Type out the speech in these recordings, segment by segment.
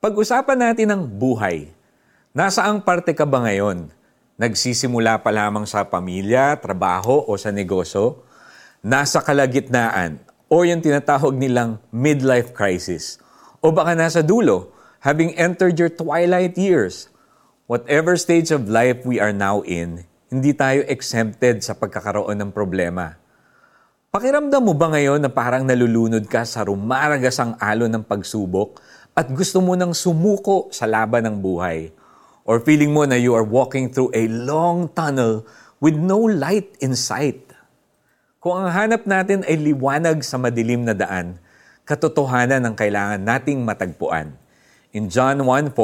Pag-usapan natin ang buhay. Nasaang parte ka ba ngayon? Nagsisimula pa lamang sa pamilya, trabaho o sa negosyo? Nasa kalagitnaan o yung tinatawag nilang midlife crisis? O baka nasa dulo, having entered your twilight years? Whatever stage of life we are now in, hindi tayo exempted sa pagkakaroon ng problema. Pakiramdam mo ba ngayon na parang nalulunod ka sa rumaragasang alon ng pagsubok at gusto mo nang sumuko sa laban ng buhay? Or feeling mo na you are walking through a long tunnel with no light in sight? Kung ang hanap natin ay liwanag sa madilim na daan, katotohanan ang kailangan nating matagpuan. In John 1.4,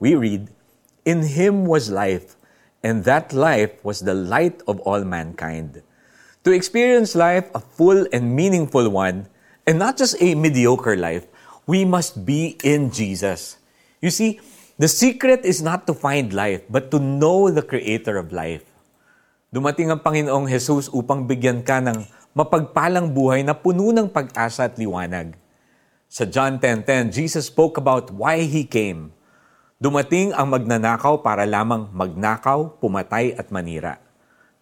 we read, In Him was life, and that life was the light of all mankind. To experience life a full and meaningful one, and not just a mediocre life, we must be in Jesus. You see, the secret is not to find life, but to know the Creator of life. Dumating ang Panginoong Jesus upang bigyan ka ng mapagpalang buhay na puno ng pag-asa at liwanag. Sa John 10.10, Jesus spoke about why He came. Dumating ang magnanakaw para lamang magnakaw, pumatay at manira.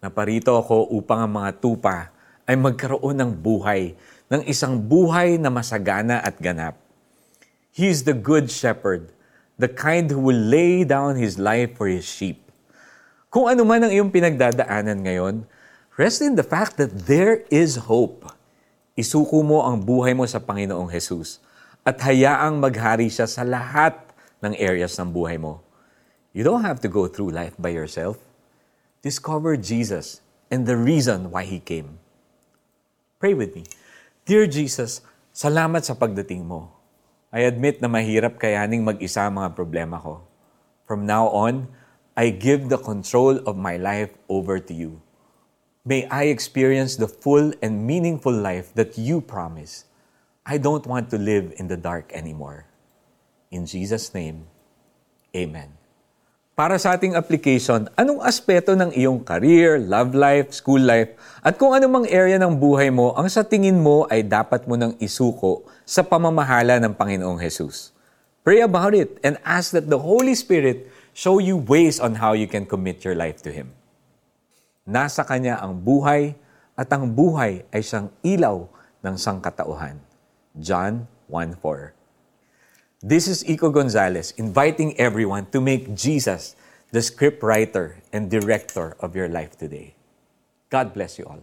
Naparito ako upang ang mga tupa ay magkaroon ng buhay, ng isang buhay na masagana at ganap. He is the good shepherd, the kind who will lay down his life for his sheep. Kung ano man ang iyong pinagdadaanan ngayon, rest in the fact that there is hope. Isuko mo ang buhay mo sa Panginoong Jesus at hayaang maghari siya sa lahat ng areas ng buhay mo. You don't have to go through life by yourself discover Jesus and the reason why He came. Pray with me. Dear Jesus, salamat sa pagdating mo. I admit na mahirap kayaning mag-isa ang mga problema ko. From now on, I give the control of my life over to you. May I experience the full and meaningful life that you promise. I don't want to live in the dark anymore. In Jesus' name, Amen. Para sa ating application, anong aspeto ng iyong career, love life, school life, at kung anumang area ng buhay mo ang sa tingin mo ay dapat mo nang isuko sa pamamahala ng Panginoong Jesus? Pray about it and ask that the Holy Spirit show you ways on how you can commit your life to Him. Nasa Kanya ang buhay at ang buhay ay siyang ilaw ng sangkatauhan. John 1.4 This is Iko Gonzalez inviting everyone to make Jesus the script writer and director of your life today. God bless you all.